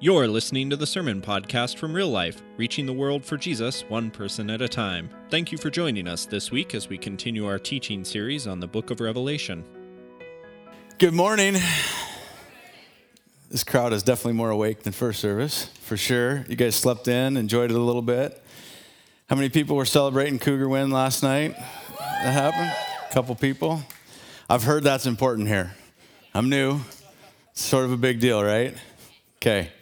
You're listening to the Sermon Podcast from Real Life, reaching the world for Jesus one person at a time. Thank you for joining us this week as we continue our teaching series on the book of Revelation. Good morning. This crowd is definitely more awake than first service, for sure. You guys slept in, enjoyed it a little bit. How many people were celebrating Cougar win last night? That happened? A couple people. I've heard that's important here. I'm new. It's sort of a big deal, right? Okay.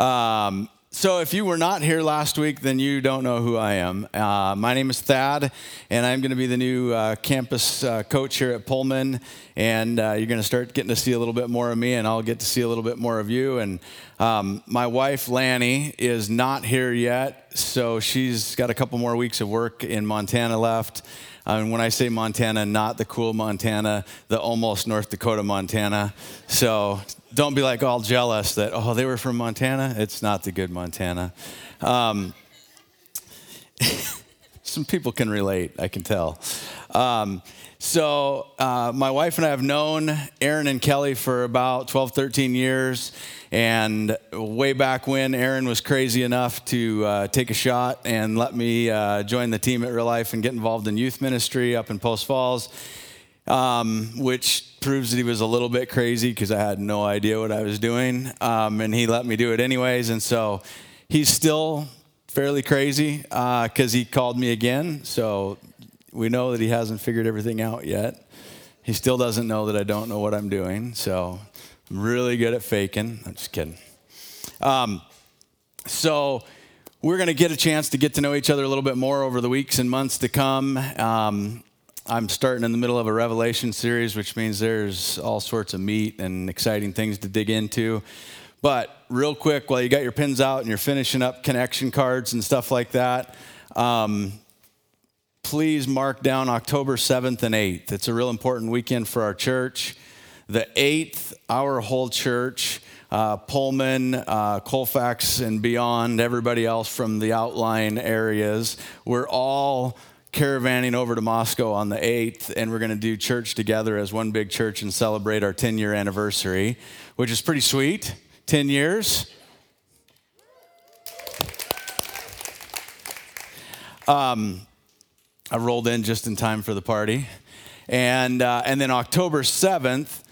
Um, so, if you were not here last week, then you don't know who I am. Uh, my name is Thad, and I'm going to be the new uh, campus uh, coach here at Pullman. And uh, you're going to start getting to see a little bit more of me, and I'll get to see a little bit more of you. And um, my wife, Lanny, is not here yet, so she's got a couple more weeks of work in Montana left. And when I say Montana, not the cool Montana, the almost North Dakota Montana. So don't be like all jealous that, oh, they were from Montana. It's not the good Montana. Um, some people can relate, I can tell. Um, so, uh, my wife and I have known Aaron and Kelly for about 12, 13 years. And way back when, Aaron was crazy enough to uh, take a shot and let me uh, join the team at Real Life and get involved in youth ministry up in Post Falls, um, which proves that he was a little bit crazy because I had no idea what I was doing. Um, and he let me do it anyways. And so he's still fairly crazy because uh, he called me again. So we know that he hasn't figured everything out yet. He still doesn't know that I don't know what I'm doing. So I'm really good at faking. I'm just kidding. Um, so we're going to get a chance to get to know each other a little bit more over the weeks and months to come. Um, I'm starting in the middle of a Revelation series, which means there's all sorts of meat and exciting things to dig into. But real quick, while you got your pins out and you're finishing up connection cards and stuff like that, um, please mark down October 7th and 8th. It's a real important weekend for our church the eighth, our whole church, uh, Pullman, uh, Colfax, and beyond, everybody else from the outlying areas, we're all caravanning over to Moscow on the 8th, and we're going to do church together as one big church and celebrate our 10 year anniversary, which is pretty sweet. 10 years. Um, I rolled in just in time for the party. And, uh, and then October 7th,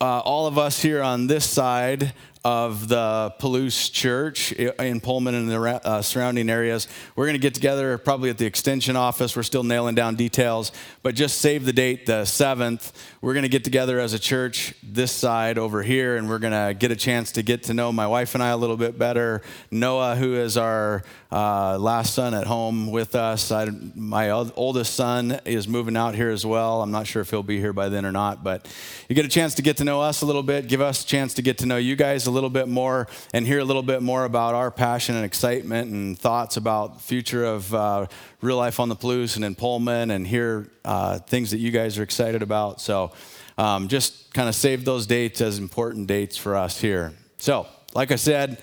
uh, all of us here on this side of the Palouse Church in Pullman and the uh, surrounding areas. We're going to get together probably at the extension office. We're still nailing down details, but just save the date, the 7th. We're going to get together as a church this side over here, and we're going to get a chance to get to know my wife and I a little bit better. Noah, who is our uh, last son at home with us. I, my oldest son is moving out here as well. I'm not sure if he'll be here by then or not, but you get a chance to get to know us a little bit, give us a chance to get to know you guys a little bit more, and hear a little bit more about our passion and excitement and thoughts about the future of uh, real life on the Palouse and in Pullman, and hear uh, things that you guys are excited about. So um, just kind of save those dates as important dates for us here. So, like I said,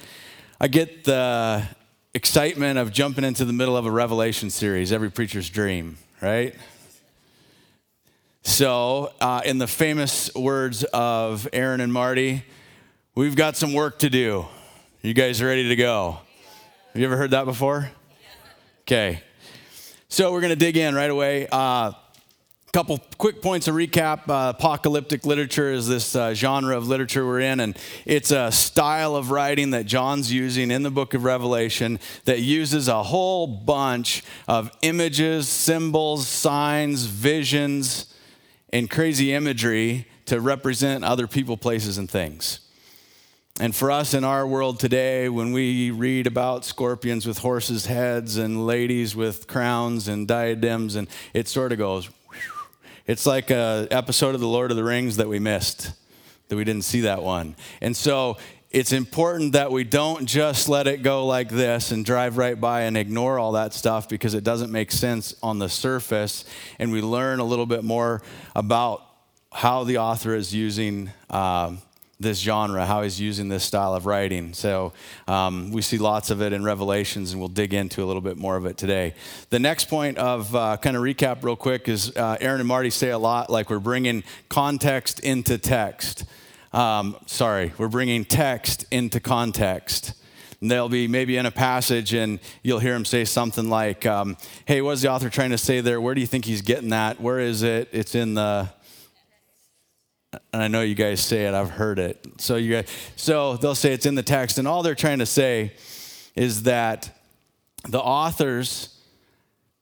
I get the excitement of jumping into the middle of a Revelation series, every preacher's dream, right? So, uh, in the famous words of Aaron and Marty, we've got some work to do. You guys ready to go? Have you ever heard that before? Okay. So, we're going to dig in right away. Uh, couple quick points of recap uh, apocalyptic literature is this uh, genre of literature we're in and it's a style of writing that john's using in the book of revelation that uses a whole bunch of images symbols signs visions and crazy imagery to represent other people places and things and for us in our world today, when we read about scorpions with horses' heads and ladies with crowns and diadems, and it sort of goes, it's like an episode of The Lord of the Rings that we missed, that we didn't see that one. And so it's important that we don't just let it go like this and drive right by and ignore all that stuff because it doesn't make sense on the surface. And we learn a little bit more about how the author is using um, this genre, how he's using this style of writing. So um, we see lots of it in Revelations, and we'll dig into a little bit more of it today. The next point of uh, kind of recap, real quick, is uh, Aaron and Marty say a lot like we're bringing context into text. um, sorry, we're bringing text into context. And they'll be maybe in a passage and you'll hear him say something like, um, Hey, what's the author trying to say there? Where do you think he's getting that? Where is it? It's in the. And I know you guys say it, I've heard it. So, you guys, so they'll say it's in the text. And all they're trying to say is that the authors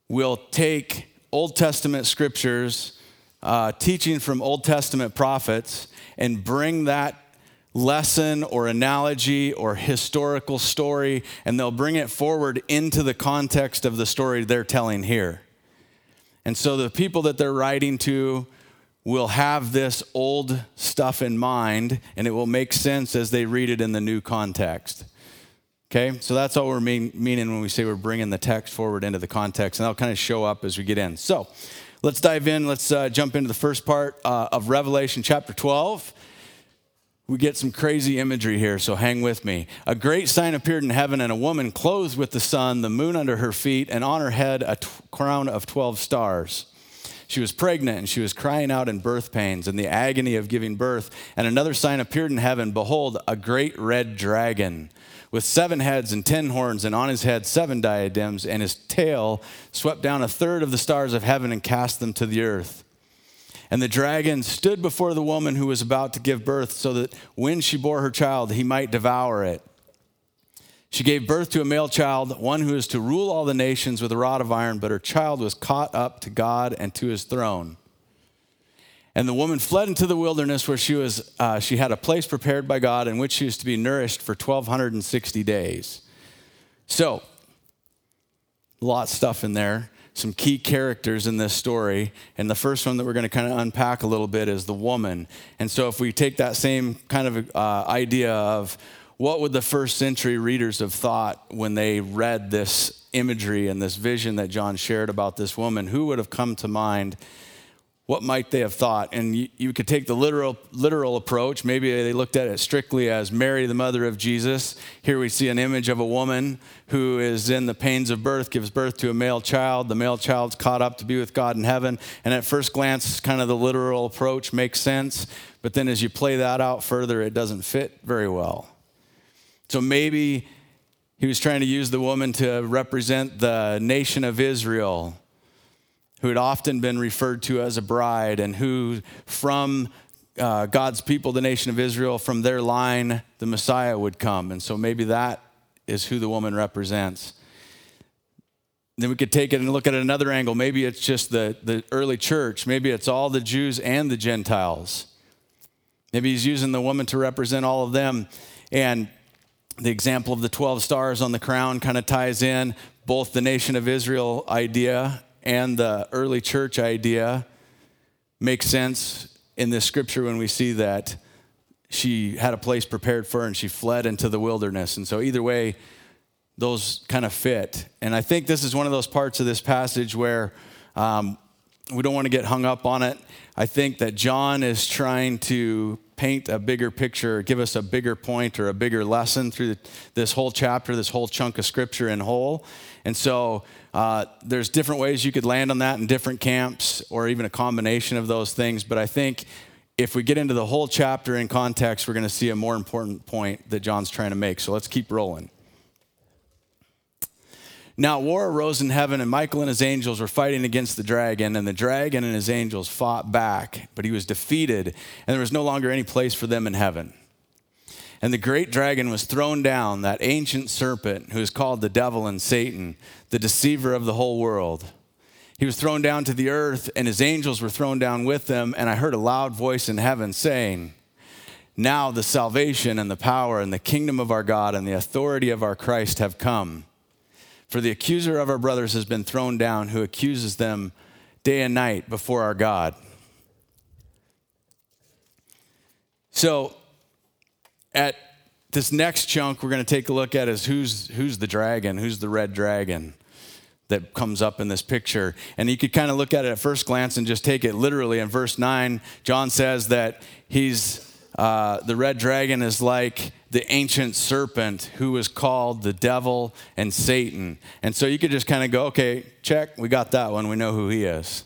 will take Old Testament scriptures, uh, teaching from Old Testament prophets, and bring that lesson or analogy or historical story, and they'll bring it forward into the context of the story they're telling here. And so the people that they're writing to will have this old stuff in mind, and it will make sense as they read it in the new context. Okay, so that's all we're mean, meaning when we say we're bringing the text forward into the context, and that'll kind of show up as we get in. So let's dive in. Let's uh, jump into the first part uh, of Revelation chapter 12 we get some crazy imagery here, so hang with me. A great sign appeared in heaven, and a woman clothed with the sun, the moon under her feet, and on her head a t- crown of 12 stars. She was pregnant, and she was crying out in birth pains and the agony of giving birth. And another sign appeared in heaven Behold, a great red dragon with seven heads and ten horns, and on his head seven diadems, and his tail swept down a third of the stars of heaven and cast them to the earth. And the dragon stood before the woman who was about to give birth so that when she bore her child, he might devour it. She gave birth to a male child, one who is to rule all the nations with a rod of iron, but her child was caught up to God and to his throne. And the woman fled into the wilderness where she, was, uh, she had a place prepared by God in which she was to be nourished for 1,260 days. So, a lot of stuff in there some key characters in this story. And the first one that we're going to kind of unpack a little bit is the woman. And so, if we take that same kind of uh, idea of what would the first century readers have thought when they read this imagery and this vision that John shared about this woman, who would have come to mind? what might they have thought? And you, you, could take the literal, literal approach. Maybe they looked at it strictly as Mary, the mother of Jesus. Here we see an image of a woman who is in the pains of birth, gives birth to a male child. The male child's caught up to be with God in heaven. And at first glance, kind of the literal approach makes sense. But then as you play that out further, it doesn't fit very well. So maybe he was trying to use the woman to represent the nation of Israel who had often been referred to as a bride, and who, from uh, God's people, the nation of Israel, from their line, the Messiah would come. And so maybe that is who the woman represents. Then we could take it and look at another angle. Maybe it's just the, the early church. Maybe it's all the Jews and the Gentiles. Maybe he's using the woman to represent all of them. And the example of the 12 stars on the crown kind of ties in both the nation of Israel idea and the early church idea makes sense in this scripture when we see that she had a place prepared for her and she fled into the wilderness. And so, either way, those kind of fit. And I think this is one of those parts of this passage where um, we don't want to get hung up on it. I think that John is trying to paint a bigger picture, give us a bigger point or a bigger lesson through this whole chapter, this whole chunk of scripture in whole. And so uh, there's different ways you could land on that in different camps or even a combination of those things. But I think if we get into the whole chapter in context, we're going to see a more important point that John's trying to make. So let's keep rolling. Now, war arose in heaven, and Michael and his angels were fighting against the dragon, and the dragon and his angels fought back, but he was defeated, and there was no longer any place for them in heaven. And the great dragon was thrown down, that ancient serpent who is called the devil and Satan, the deceiver of the whole world. He was thrown down to the earth, and his angels were thrown down with them. And I heard a loud voice in heaven saying, Now the salvation and the power and the kingdom of our God and the authority of our Christ have come. For the accuser of our brothers has been thrown down, who accuses them day and night before our God. So, at this next chunk we're going to take a look at is who's, who's the dragon, who's the red dragon that comes up in this picture. And you could kind of look at it at first glance and just take it literally. In verse 9, John says that he's uh, the red dragon is like the ancient serpent who was called the devil and Satan. And so you could just kind of go, okay, check, we got that one, we know who he is.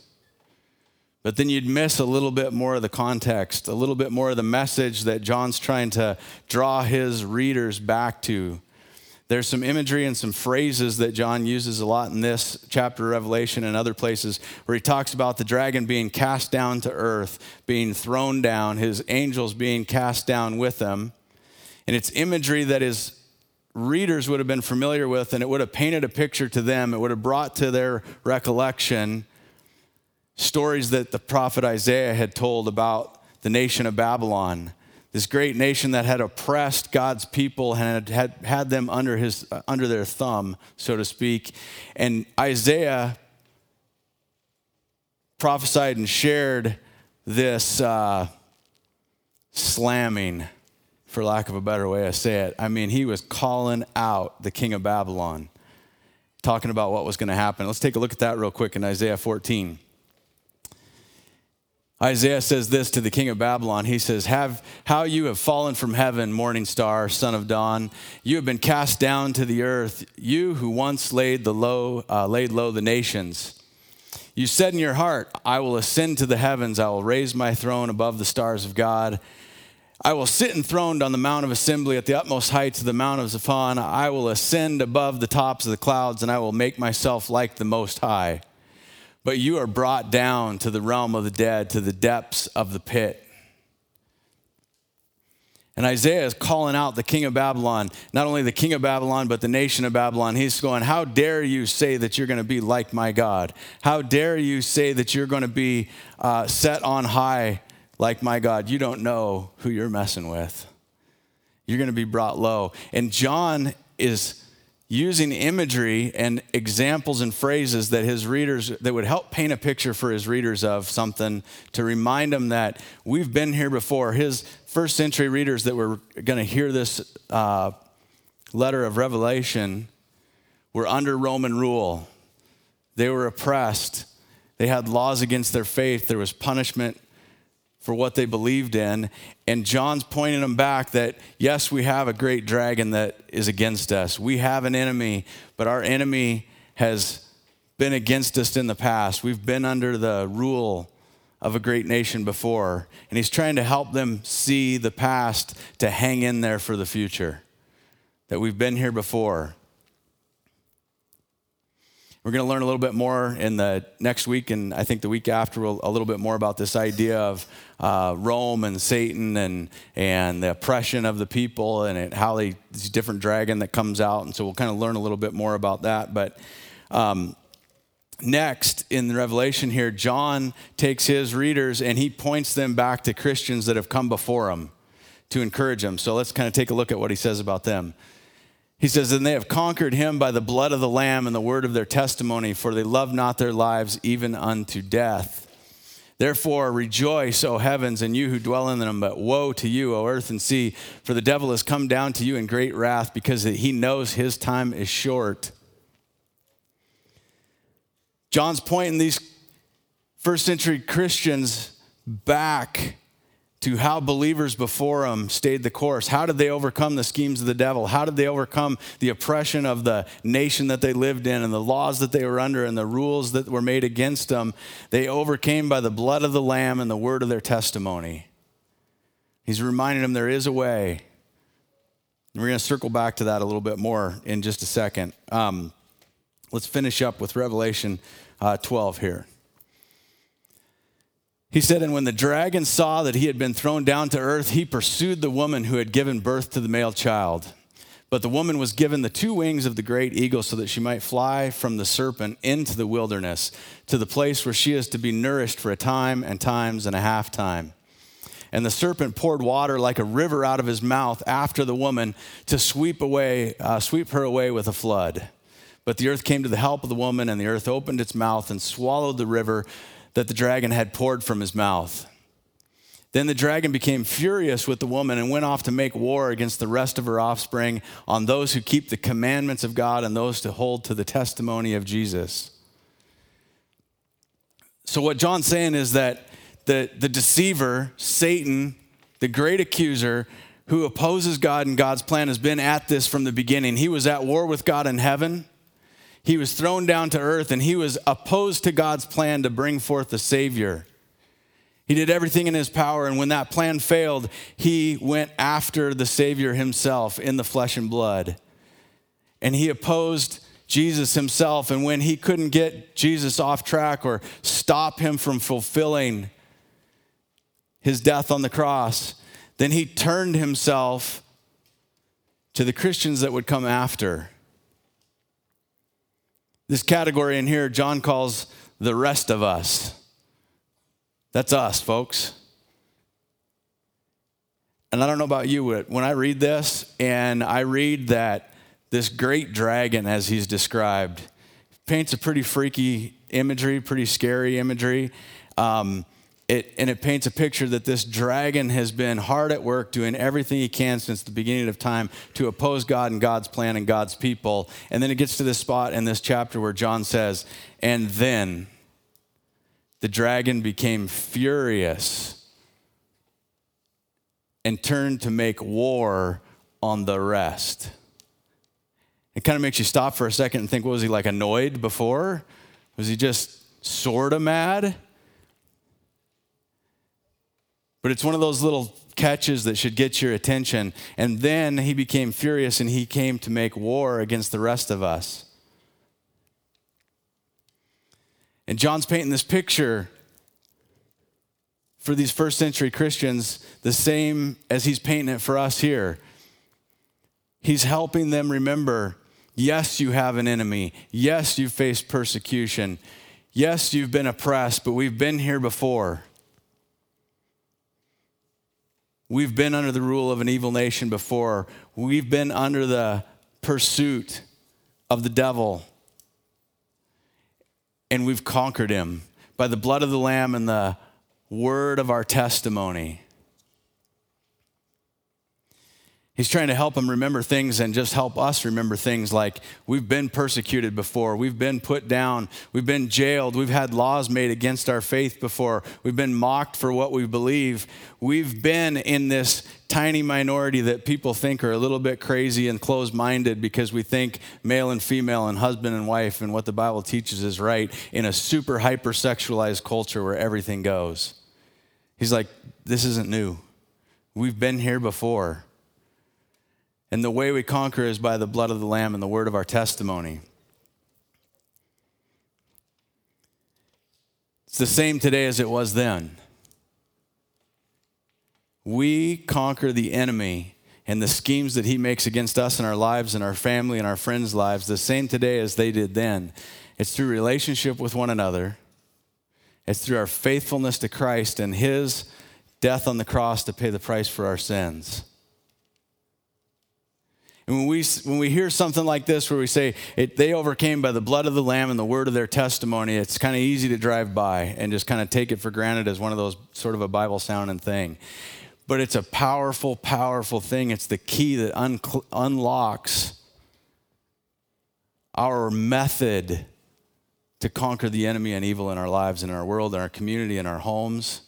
But then you'd miss a little bit more of the context, a little bit more of the message that John's trying to draw his readers back to. There's some imagery and some phrases that John uses a lot in this chapter of Revelation and other places where he talks about the dragon being cast down to earth, being thrown down, his angels being cast down with them. And it's imagery that his readers would have been familiar with, and it would have painted a picture to them. It would have brought to their recollection stories that the prophet Isaiah had told about the nation of Babylon, this great nation that had oppressed God's people and had, had, had them under, his, uh, under their thumb, so to speak. And Isaiah prophesied and shared this uh, slamming, for lack of a better way to say it. I mean, he was calling out the king of Babylon, talking about what was going to happen. Let's take a look at that real quick in Isaiah 14. Isaiah says this to the king of Babylon. He says, have, How you have fallen from heaven, morning star, son of dawn. You have been cast down to the earth, you who once laid, the low, uh, laid low the nations. You said in your heart, I will ascend to the heavens, I will raise my throne above the stars of God. I will sit enthroned on the mount of assembly at the utmost heights of the mount of Zaphon. I will ascend above the tops of the clouds, and I will make myself like the Most High but you are brought down to the realm of the dead, to the depths of the pit. And Isaiah is calling out the king of Babylon, not only the king of Babylon, but the nation of Babylon. He's going, How dare you say that you're going to be like my God? How dare you say that you're going to be uh, set on high like my God? You don't know who you're messing with. You're going to be brought low. And John is using imagery and examples and phrases that his readers that would help paint a picture for his readers of something to remind them that we've been here before his first century readers that were going to hear this uh, letter of revelation were under roman rule they were oppressed they had laws against their faith there was punishment for what they believed in. And John's pointing them back that, yes, we have a great dragon that is against us. We have an enemy, but our enemy has been against us in the past. We've been under the rule of a great nation before. And he's trying to help them see the past to hang in there for the future, that we've been here before. We're going to learn a little bit more in the next week, and I think the week after, we'll, a little bit more about this idea of uh, Rome and Satan and, and the oppression of the people and it, how they, this different dragon that comes out. And so we'll kind of learn a little bit more about that. But um, next in the Revelation here, John takes his readers and he points them back to Christians that have come before him to encourage them. So let's kind of take a look at what he says about them. He says, And they have conquered him by the blood of the Lamb and the word of their testimony, for they love not their lives even unto death. Therefore, rejoice, O heavens, and you who dwell in them, but woe to you, O earth and sea, for the devil has come down to you in great wrath, because he knows his time is short. John's pointing these first century Christians back to how believers before them stayed the course. How did they overcome the schemes of the devil? How did they overcome the oppression of the nation that they lived in and the laws that they were under and the rules that were made against them? They overcame by the blood of the Lamb and the word of their testimony. He's reminding them there is a way. And we're going to circle back to that a little bit more in just a second. Um, let's finish up with Revelation uh, 12 here. He said, And when the dragon saw that he had been thrown down to earth, he pursued the woman who had given birth to the male child. But the woman was given the two wings of the great eagle so that she might fly from the serpent into the wilderness to the place where she is to be nourished for a time and times and a half time. And the serpent poured water like a river out of his mouth after the woman to sweep away, uh, sweep her away with a flood. But the earth came to the help of the woman, and the earth opened its mouth and swallowed the river that the dragon had poured from his mouth. Then the dragon became furious with the woman and went off to make war against the rest of her offspring on those who keep the commandments of God and those to hold to the testimony of Jesus. So, what John's saying is that the, the deceiver, Satan, the great accuser, who opposes God and God's plan, has been at this from the beginning. He was at war with God in heaven he was thrown down to earth and he was opposed to God's plan to bring forth the Savior. He did everything in his power, and when that plan failed, he went after the Savior himself in the flesh and blood. And he opposed Jesus himself. And when he couldn't get Jesus off track or stop him from fulfilling his death on the cross, then he turned himself to the Christians that would come after. This category in here, John calls the rest of us. That's us, folks. And I don't know about you, but when I read this and I read that this great dragon, as he's described, paints a pretty freaky imagery, pretty scary imagery. Um, it, and it paints a picture that this dragon has been hard at work doing everything he can since the beginning of time to oppose God and God's plan and God's people. And then it gets to this spot in this chapter where John says, And then the dragon became furious and turned to make war on the rest. It kind of makes you stop for a second and think, was he like annoyed before? Was he just sort of mad? But it's one of those little catches that should get your attention. And then he became furious and he came to make war against the rest of us. And John's painting this picture for these first century Christians the same as he's painting it for us here. He's helping them remember yes, you have an enemy. Yes, you face persecution. Yes, you've been oppressed, but we've been here before. We've been under the rule of an evil nation before. We've been under the pursuit of the devil and we've conquered him by the blood of the Lamb and the word of our testimony. He's trying to help them remember things and just help us remember things like we've been persecuted before, we've been put down, we've been jailed, we've had laws made against our faith before, we've been mocked for what we believe. We've been in this tiny minority that people think are a little bit crazy and closed minded because we think male and female and husband and wife and what the Bible teaches is right in a super hypersexualized culture where everything goes. He's like, this isn't new. We've been here before. And the way we conquer is by the blood of the Lamb and the word of our testimony. It's the same today as it was then. We conquer the enemy and the schemes that he makes against us and our lives and our family and our friends' lives the same today as they did then. It's through relationship with one another, it's through our faithfulness to Christ and his death on the cross to pay the price for our sins. And when we, when we hear something like this, where we say they overcame by the blood of the Lamb and the word of their testimony, it's kind of easy to drive by and just kind of take it for granted as one of those sort of a Bible sounding thing. But it's a powerful, powerful thing. It's the key that un- unlocks our method to conquer the enemy and evil in our lives, in our world, in our community, in our homes.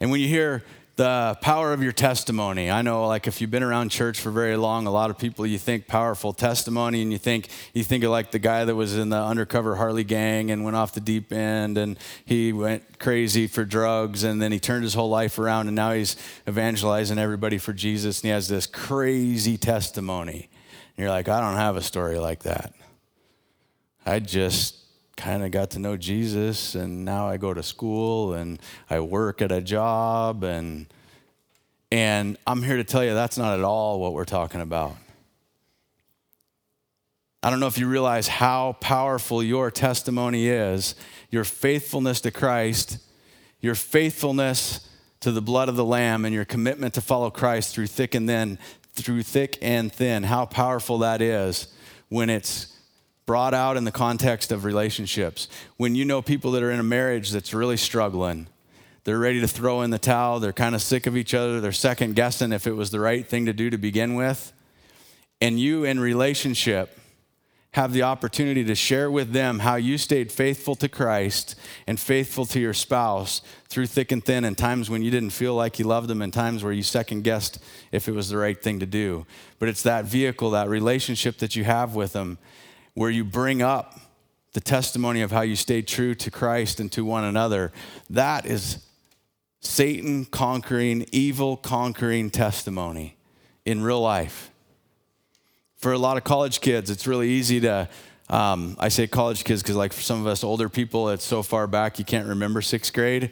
And when you hear the power of your testimony. I know, like, if you've been around church for very long, a lot of people you think powerful testimony, and you think you think of like the guy that was in the undercover Harley gang and went off the deep end, and he went crazy for drugs, and then he turned his whole life around, and now he's evangelizing everybody for Jesus, and he has this crazy testimony. And you're like, I don't have a story like that. I just kind of got to know Jesus, and now I go to school and I work at a job, and and I'm here to tell you that's not at all what we're talking about. I don't know if you realize how powerful your testimony is, your faithfulness to Christ, your faithfulness to the blood of the Lamb, and your commitment to follow Christ through thick and thin, through thick and thin. How powerful that is when it's brought out in the context of relationships. When you know people that are in a marriage that's really struggling, they're ready to throw in the towel, they're kind of sick of each other, they're second guessing if it was the right thing to do to begin with. And you, in relationship, have the opportunity to share with them how you stayed faithful to Christ and faithful to your spouse through thick and thin, and times when you didn't feel like you loved them, and times where you second guessed if it was the right thing to do. But it's that vehicle, that relationship that you have with them where you bring up the testimony of how you stayed true to Christ and to one another, that is Satan conquering, evil conquering testimony in real life. For a lot of college kids, it's really easy to, um, I say college kids because, like, for some of us older people, it's so far back you can't remember sixth grade.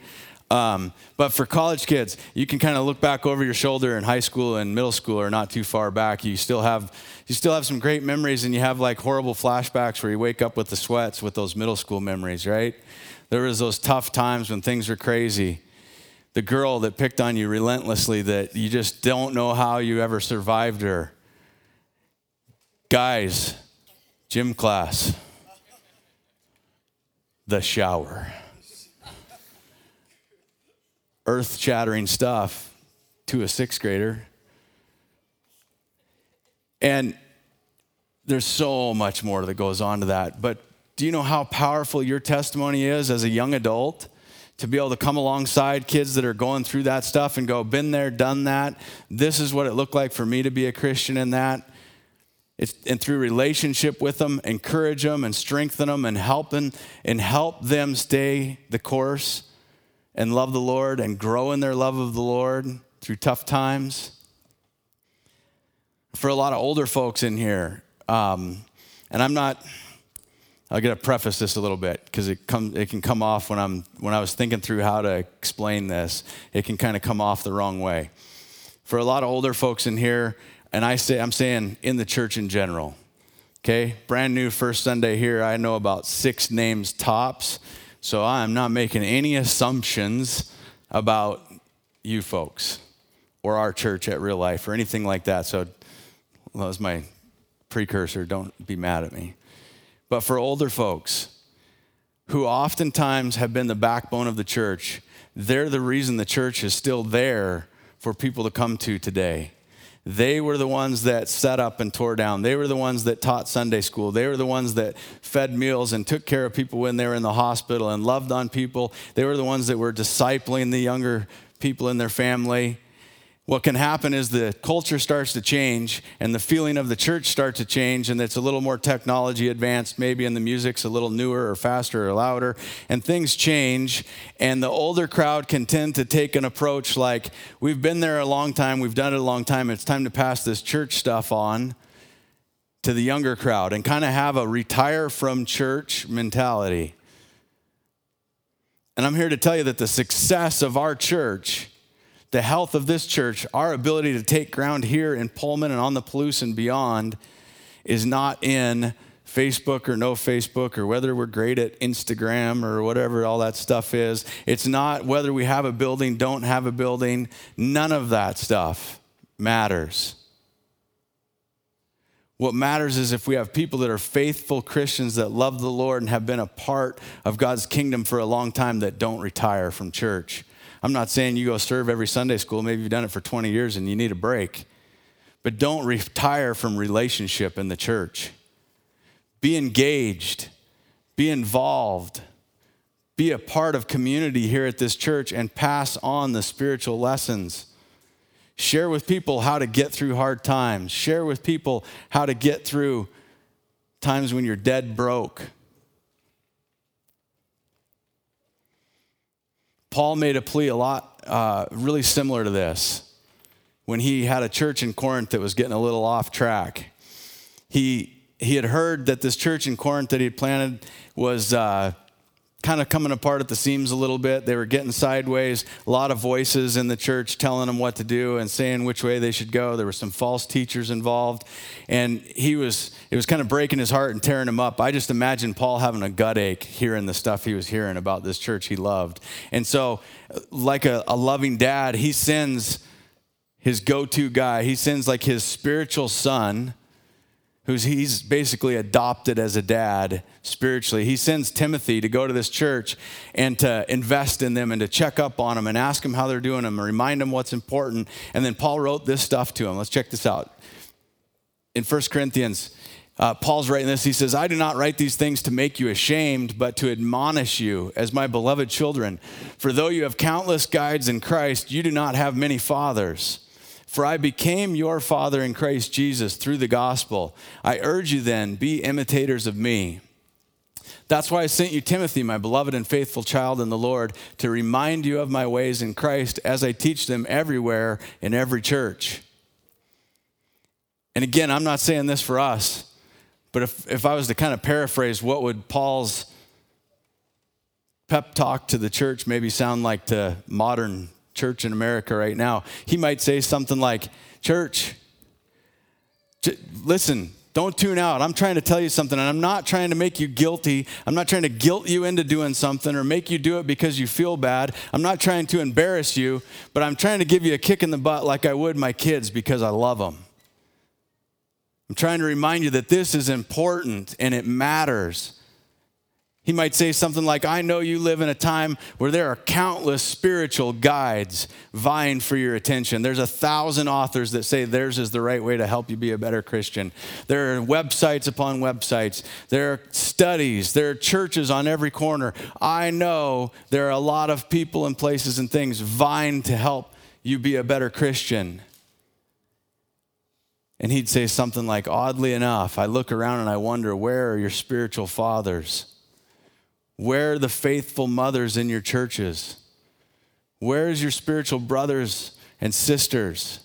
Um, but for college kids, you can kind of look back over your shoulder in high school and middle school, or not too far back. You still have you still have some great memories, and you have like horrible flashbacks where you wake up with the sweats with those middle school memories, right? There was those tough times when things were crazy. The girl that picked on you relentlessly, that you just don't know how you ever survived her. Guys, gym class, the shower earth shattering stuff to a sixth grader. And there's so much more that goes on to that. But do you know how powerful your testimony is as a young adult? To be able to come alongside kids that are going through that stuff and go, been there, done that. This is what it looked like for me to be a Christian in that. It's, and through relationship with them, encourage them and strengthen them and help them and help them stay the course and love the Lord and grow in their love of the Lord through tough times. For a lot of older folks in here, um, and I'm not, I'll get to preface this a little bit because it, it can come off when, I'm, when I was thinking through how to explain this, it can kind of come off the wrong way. For a lot of older folks in here, and I say, I'm saying in the church in general, okay? Brand new first Sunday here, I know about six names tops so I'm not making any assumptions about you folks or our church at real life or anything like that. So that was my precursor. Don't be mad at me. But for older folks who oftentimes have been the backbone of the church, they're the reason the church is still there for people to come to today. They were the ones that set up and tore down. They were the ones that taught Sunday school. They were the ones that fed meals and took care of people when they were in the hospital and loved on people. They were the ones that were discipling the younger people in their family what can happen is the culture starts to change and the feeling of the church starts to change and it's a little more technology advanced maybe and the music's a little newer or faster or louder and things change and the older crowd can tend to take an approach like we've been there a long time we've done it a long time it's time to pass this church stuff on to the younger crowd and kind of have a retire from church mentality. And i'm here to tell you that the success of our church the health of this church, our ability to take ground here in Pullman and on the Palouse and beyond, is not in Facebook or no Facebook or whether we're great at Instagram or whatever all that stuff is. It's not whether we have a building, don't have a building. None of that stuff matters. What matters is if we have people that are faithful Christians that love the Lord and have been a part of God's kingdom for a long time that don't retire from church. I'm not saying you go serve every Sunday school. Maybe you've done it for 20 years and you need a break. But don't retire from relationship in the church. Be engaged, be involved, be a part of community here at this church and pass on the spiritual lessons. Share with people how to get through hard times. Share with people how to get through times when you're dead broke. Paul made a plea a lot, uh, really similar to this when he had a church in Corinth that was getting a little off track. He, he had heard that this church in Corinth that he had planted was uh, kind of coming apart at the seams a little bit. They were getting sideways. A lot of voices in the church telling them what to do and saying which way they should go. There were some false teachers involved. And he was, it was kind of breaking his heart and tearing him up. I just imagine Paul having a gut ache hearing the stuff he was hearing about this church he loved. And so, like a, a loving dad, he sends his go to guy, he sends like his spiritual son who's he's basically adopted as a dad spiritually. He sends Timothy to go to this church and to invest in them and to check up on them and ask them how they're doing them and remind them what's important. And then Paul wrote this stuff to him. Let's check this out. In 1 Corinthians, uh, Paul's writing this. He says, I do not write these things to make you ashamed, but to admonish you as my beloved children. For though you have countless guides in Christ, you do not have many fathers. For I became your father in Christ Jesus through the gospel. I urge you then, be imitators of me. That's why I sent you Timothy, my beloved and faithful child in the Lord, to remind you of my ways in Christ as I teach them everywhere in every church. And again, I'm not saying this for us, but if, if I was to kind of paraphrase, what would Paul's pep talk to the church maybe sound like to modern church in America right now? He might say something like, Church, listen, don't tune out. I'm trying to tell you something, and I'm not trying to make you guilty. I'm not trying to guilt you into doing something or make you do it because you feel bad. I'm not trying to embarrass you, but I'm trying to give you a kick in the butt like I would my kids because I love them. I'm trying to remind you that this is important and it matters. He might say something like, I know you live in a time where there are countless spiritual guides vying for your attention. There's a thousand authors that say theirs is the right way to help you be a better Christian. There are websites upon websites, there are studies, there are churches on every corner. I know there are a lot of people and places and things vying to help you be a better Christian. And he'd say something like, Oddly enough, I look around and I wonder, where are your spiritual fathers? Where are the faithful mothers in your churches? Where's your spiritual brothers and sisters?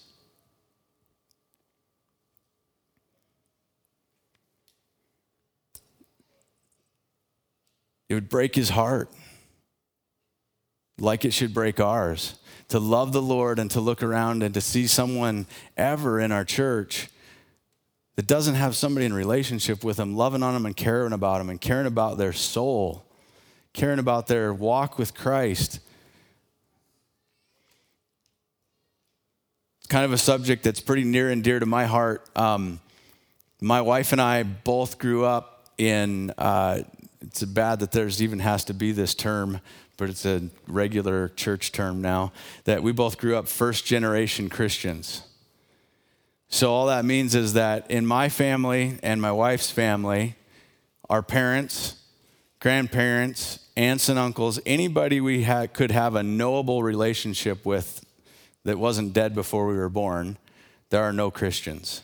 It would break his heart, like it should break ours to love the Lord and to look around and to see someone ever in our church that doesn't have somebody in relationship with them, loving on them and caring about them and caring about their soul, caring about their walk with Christ. It's Kind of a subject that's pretty near and dear to my heart. Um, my wife and I both grew up in, uh, it's bad that there's even has to be this term, but it's a regular church term now, that we both grew up first generation Christians. So, all that means is that in my family and my wife's family, our parents, grandparents, aunts, and uncles, anybody we had, could have a knowable relationship with that wasn't dead before we were born, there are no Christians.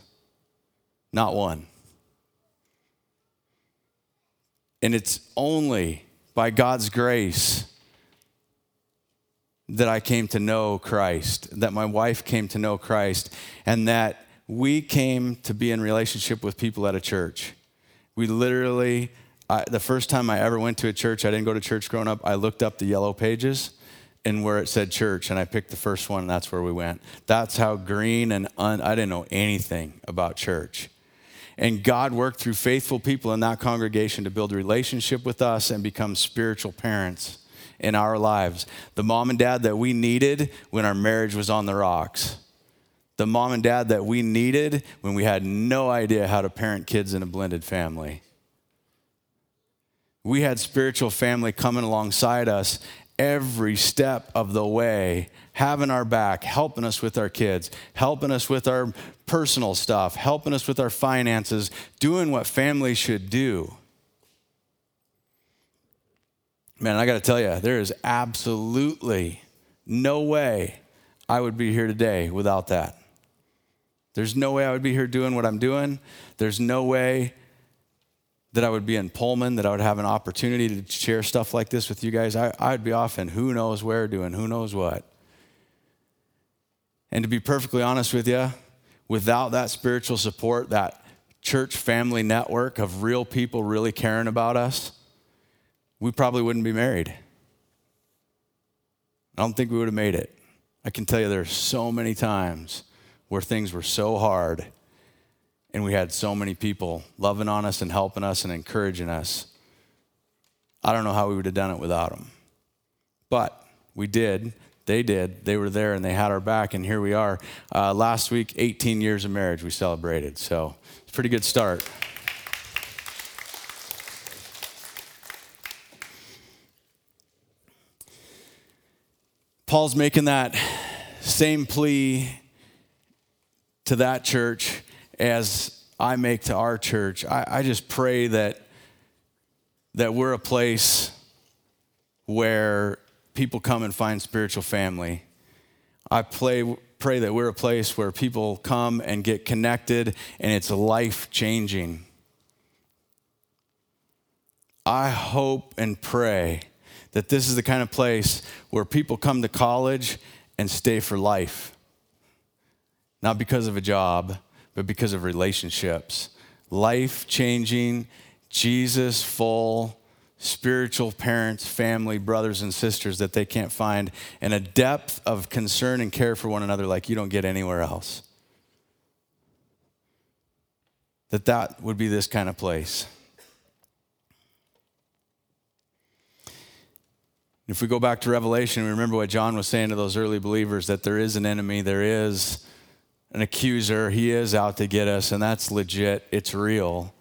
Not one. And it's only by God's grace that I came to know Christ, that my wife came to know Christ, and that we came to be in relationship with people at a church. We literally, I, the first time I ever went to a church, I didn't go to church growing up, I looked up the yellow pages and where it said church, and I picked the first one, and that's where we went. That's how green and un, I didn't know anything about church. And God worked through faithful people in that congregation to build a relationship with us and become spiritual parents in our lives. The mom and dad that we needed when our marriage was on the rocks. The mom and dad that we needed when we had no idea how to parent kids in a blended family. We had spiritual family coming alongside us every step of the way, having our back, helping us with our kids, helping us with our personal stuff, helping us with our finances, doing what family should do. Man, I got to tell you, there is absolutely no way I would be here today without that. There's no way I would be here doing what I'm doing. There's no way that I would be in Pullman, that I would have an opportunity to share stuff like this with you guys. I, I'd be off in who knows where doing who knows what. And to be perfectly honest with you, without that spiritual support, that church family network of real people really caring about us, we probably wouldn't be married. I don't think we would have made it. I can tell you there are so many times where things were so hard and we had so many people loving on us and helping us and encouraging us. I don't know how we would have done it without them. But we did. They did. They were there and they had our back, and here we are. Uh, last week, 18 years of marriage we celebrated. So it's a pretty good start. Paul's making that same plea to that church as I make to our church. I, I just pray that, that we're a place where people come and find spiritual family. I play, pray that we're a place where people come and get connected and it's life changing. I hope and pray that this is the kind of place where people come to college and stay for life. Not because of a job, but because of relationships. Life changing, Jesus full, spiritual parents, family, brothers, and sisters that they can't find, and a depth of concern and care for one another like you don't get anywhere else. That that would be this kind of place. If we go back to Revelation, we remember what John was saying to those early believers that there is an enemy, there is an accuser, he is out to get us, and that's legit, it's real.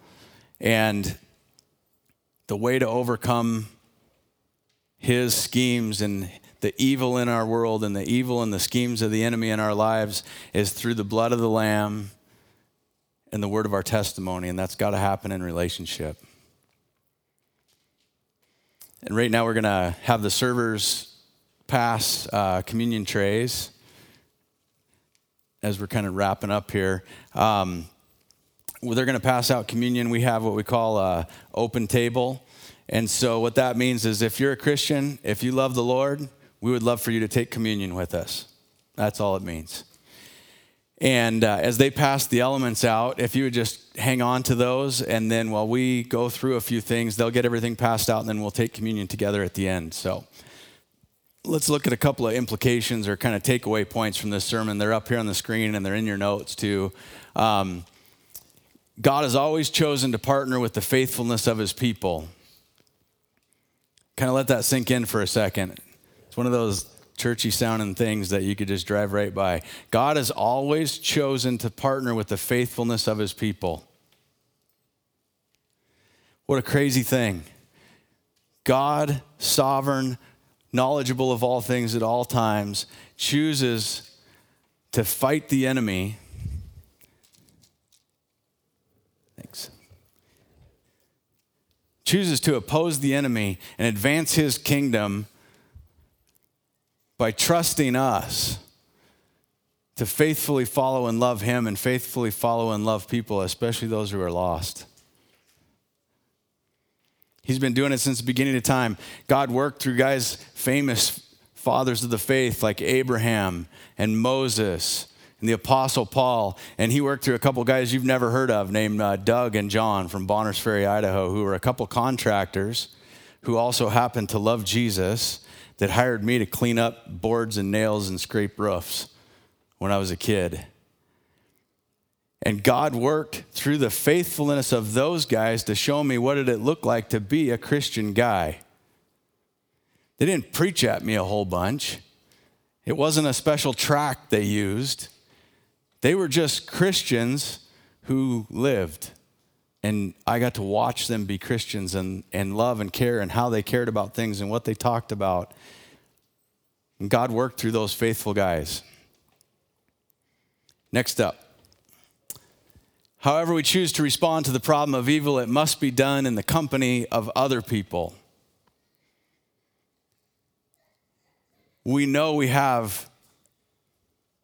And the way to overcome his schemes and the evil in our world and the evil and the schemes of the enemy in our lives is through the blood of the Lamb and the word of our testimony, and that's got to happen in relationship. And right now, we're going to have the servers pass uh, communion trays as we're kind of wrapping up here. Um, they're going to pass out communion. We have what we call a open table. And so, what that means is if you're a Christian, if you love the Lord, we would love for you to take communion with us. That's all it means. And uh, as they pass the elements out, if you would just hang on to those, and then while we go through a few things, they'll get everything passed out, and then we'll take communion together at the end. So let's look at a couple of implications or kind of takeaway points from this sermon. They're up here on the screen, and they're in your notes too. Um, God has always chosen to partner with the faithfulness of his people. Kind of let that sink in for a second. It's one of those churchy sounding things that you could just drive right by. God has always chosen to partner with the faithfulness of his people. What a crazy thing. God, sovereign, knowledgeable of all things at all times, chooses to fight the enemy. Thanks. Chooses to oppose the enemy and advance his kingdom by trusting us to faithfully follow and love Him and faithfully follow and love people, especially those who are lost. He's been doing it since the beginning of time. God worked through guys, famous fathers of the faith like Abraham and Moses and the Apostle Paul. And he worked through a couple guys you've never heard of named uh, Doug and John from Bonners Ferry, Idaho, who were a couple contractors who also happened to love Jesus that hired me to clean up boards and nails and scrape roofs when I was a kid. And God worked through the faithfulness of those guys to show me what did it look like to be a Christian guy. They didn't preach at me a whole bunch. It wasn't a special track they used. They were just Christians who lived. And I got to watch them be Christians and, and love and care and how they cared about things and what they talked about. And God worked through those faithful guys. Next up. However, we choose to respond to the problem of evil, it must be done in the company of other people. We know we have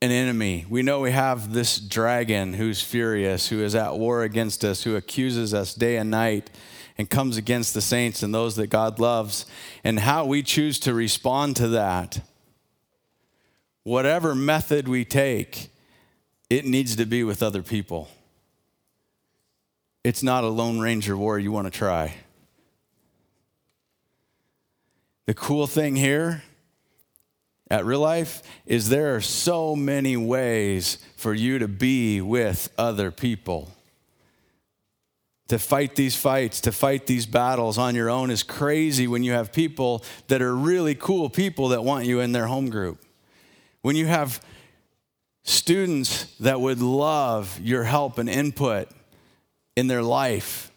an enemy. We know we have this dragon who's furious, who is at war against us, who accuses us day and night and comes against the saints and those that God loves. And how we choose to respond to that, whatever method we take, it needs to be with other people. It's not a Lone Ranger war you want to try. The cool thing here at real life is there are so many ways for you to be with other people. To fight these fights, to fight these battles on your own is crazy when you have people that are really cool people that want you in their home group. When you have students that would love your help and input in their life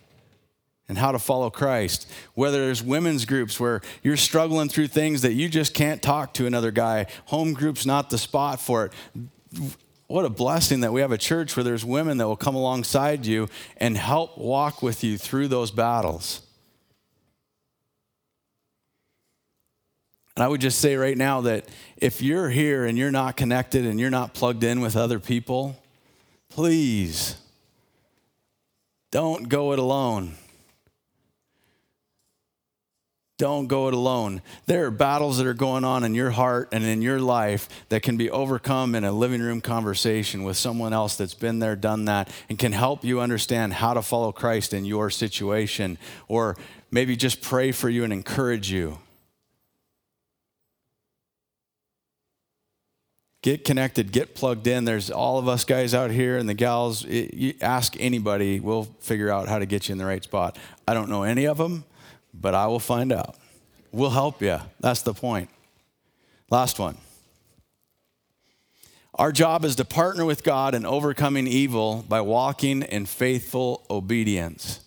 and how to follow Christ. Whether there's women's groups where you're struggling through things that you just can't talk to another guy, home group's not the spot for it. What a blessing that we have a church where there's women that will come alongside you and help walk with you through those battles. And I would just say right now that if you're here and you're not connected and you're not plugged in with other people, please don't go it alone Don't go it alone. There are battles that are going on in your heart and in your life that can be overcome in a living room conversation with someone else that's been there, done that, and can help you understand how to follow Christ in your situation, or maybe just pray for you and encourage you. Get connected, get plugged in. There's all of us guys out here and the gals. It, you ask anybody, we'll figure out how to get you in the right spot. I don't know any of them but I will find out. We'll help you. That's the point. Last one. Our job is to partner with God in overcoming evil by walking in faithful obedience.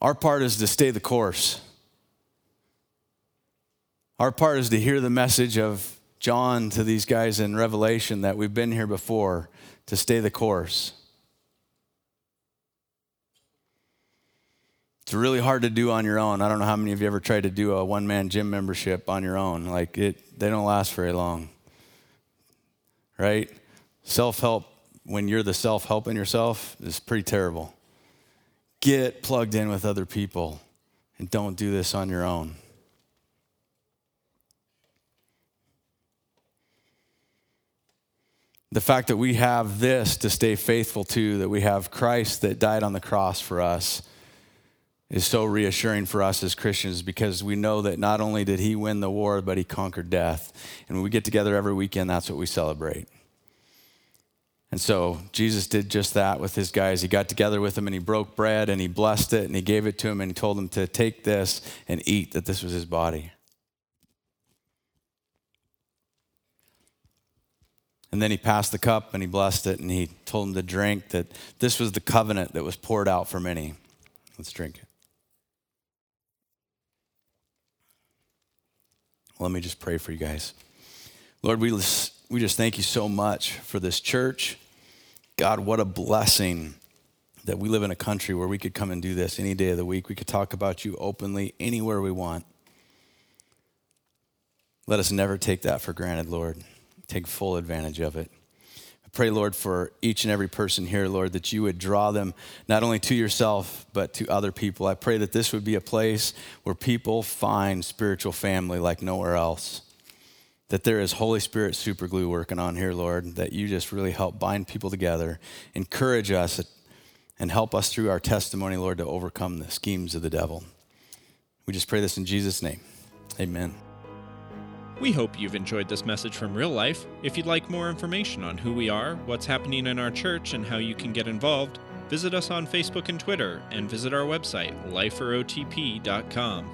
Our part is to stay the course. Our part is to hear the message of John to these guys in Revelation that we've been here before, to stay the course. It's really hard to do on your own. I don't know how many of you ever tried to do a one man gym membership on your own. Like it, they don't last very long. Right? Self help, when you're the self helping yourself, is pretty terrible. Get plugged in with other people and don't do this on your own. The fact that we have this to stay faithful to, that we have Christ that died on the cross for us is so reassuring for us as Christians because we know that not only did he win the war, but he conquered death. And when we get together every weekend, that's what we celebrate. And so Jesus did just that with his guys. He got together with them and he broke bread and he blessed it and he gave it to them and he told them to take this and eat, that this was his body. And then he passed the cup and he blessed it and he told them to drink, that this was the covenant that was poured out for many. Let's drink it. Let me just pray for you guys. Lord, we just, we just thank you so much for this church. God, what a blessing that we live in a country where we could come and do this any day of the week. We could talk about you openly anywhere we want. Let us never take that for granted, Lord. Take full advantage of it I pray, Lord, for each and every person here, Lord, that you would draw them not only to yourself, but to other people. I pray that this would be a place where people find spiritual family like nowhere else. That there is Holy Spirit superglue working on here, Lord, that you just really help bind people together, encourage us, and help us through our testimony, Lord, to overcome the schemes of the devil. We just pray this in Jesus' name. Amen. We hope you've enjoyed this message from real life. If you'd like more information on who we are, what's happening in our church, and how you can get involved, visit us on Facebook and Twitter, and visit our website, liferotp.com.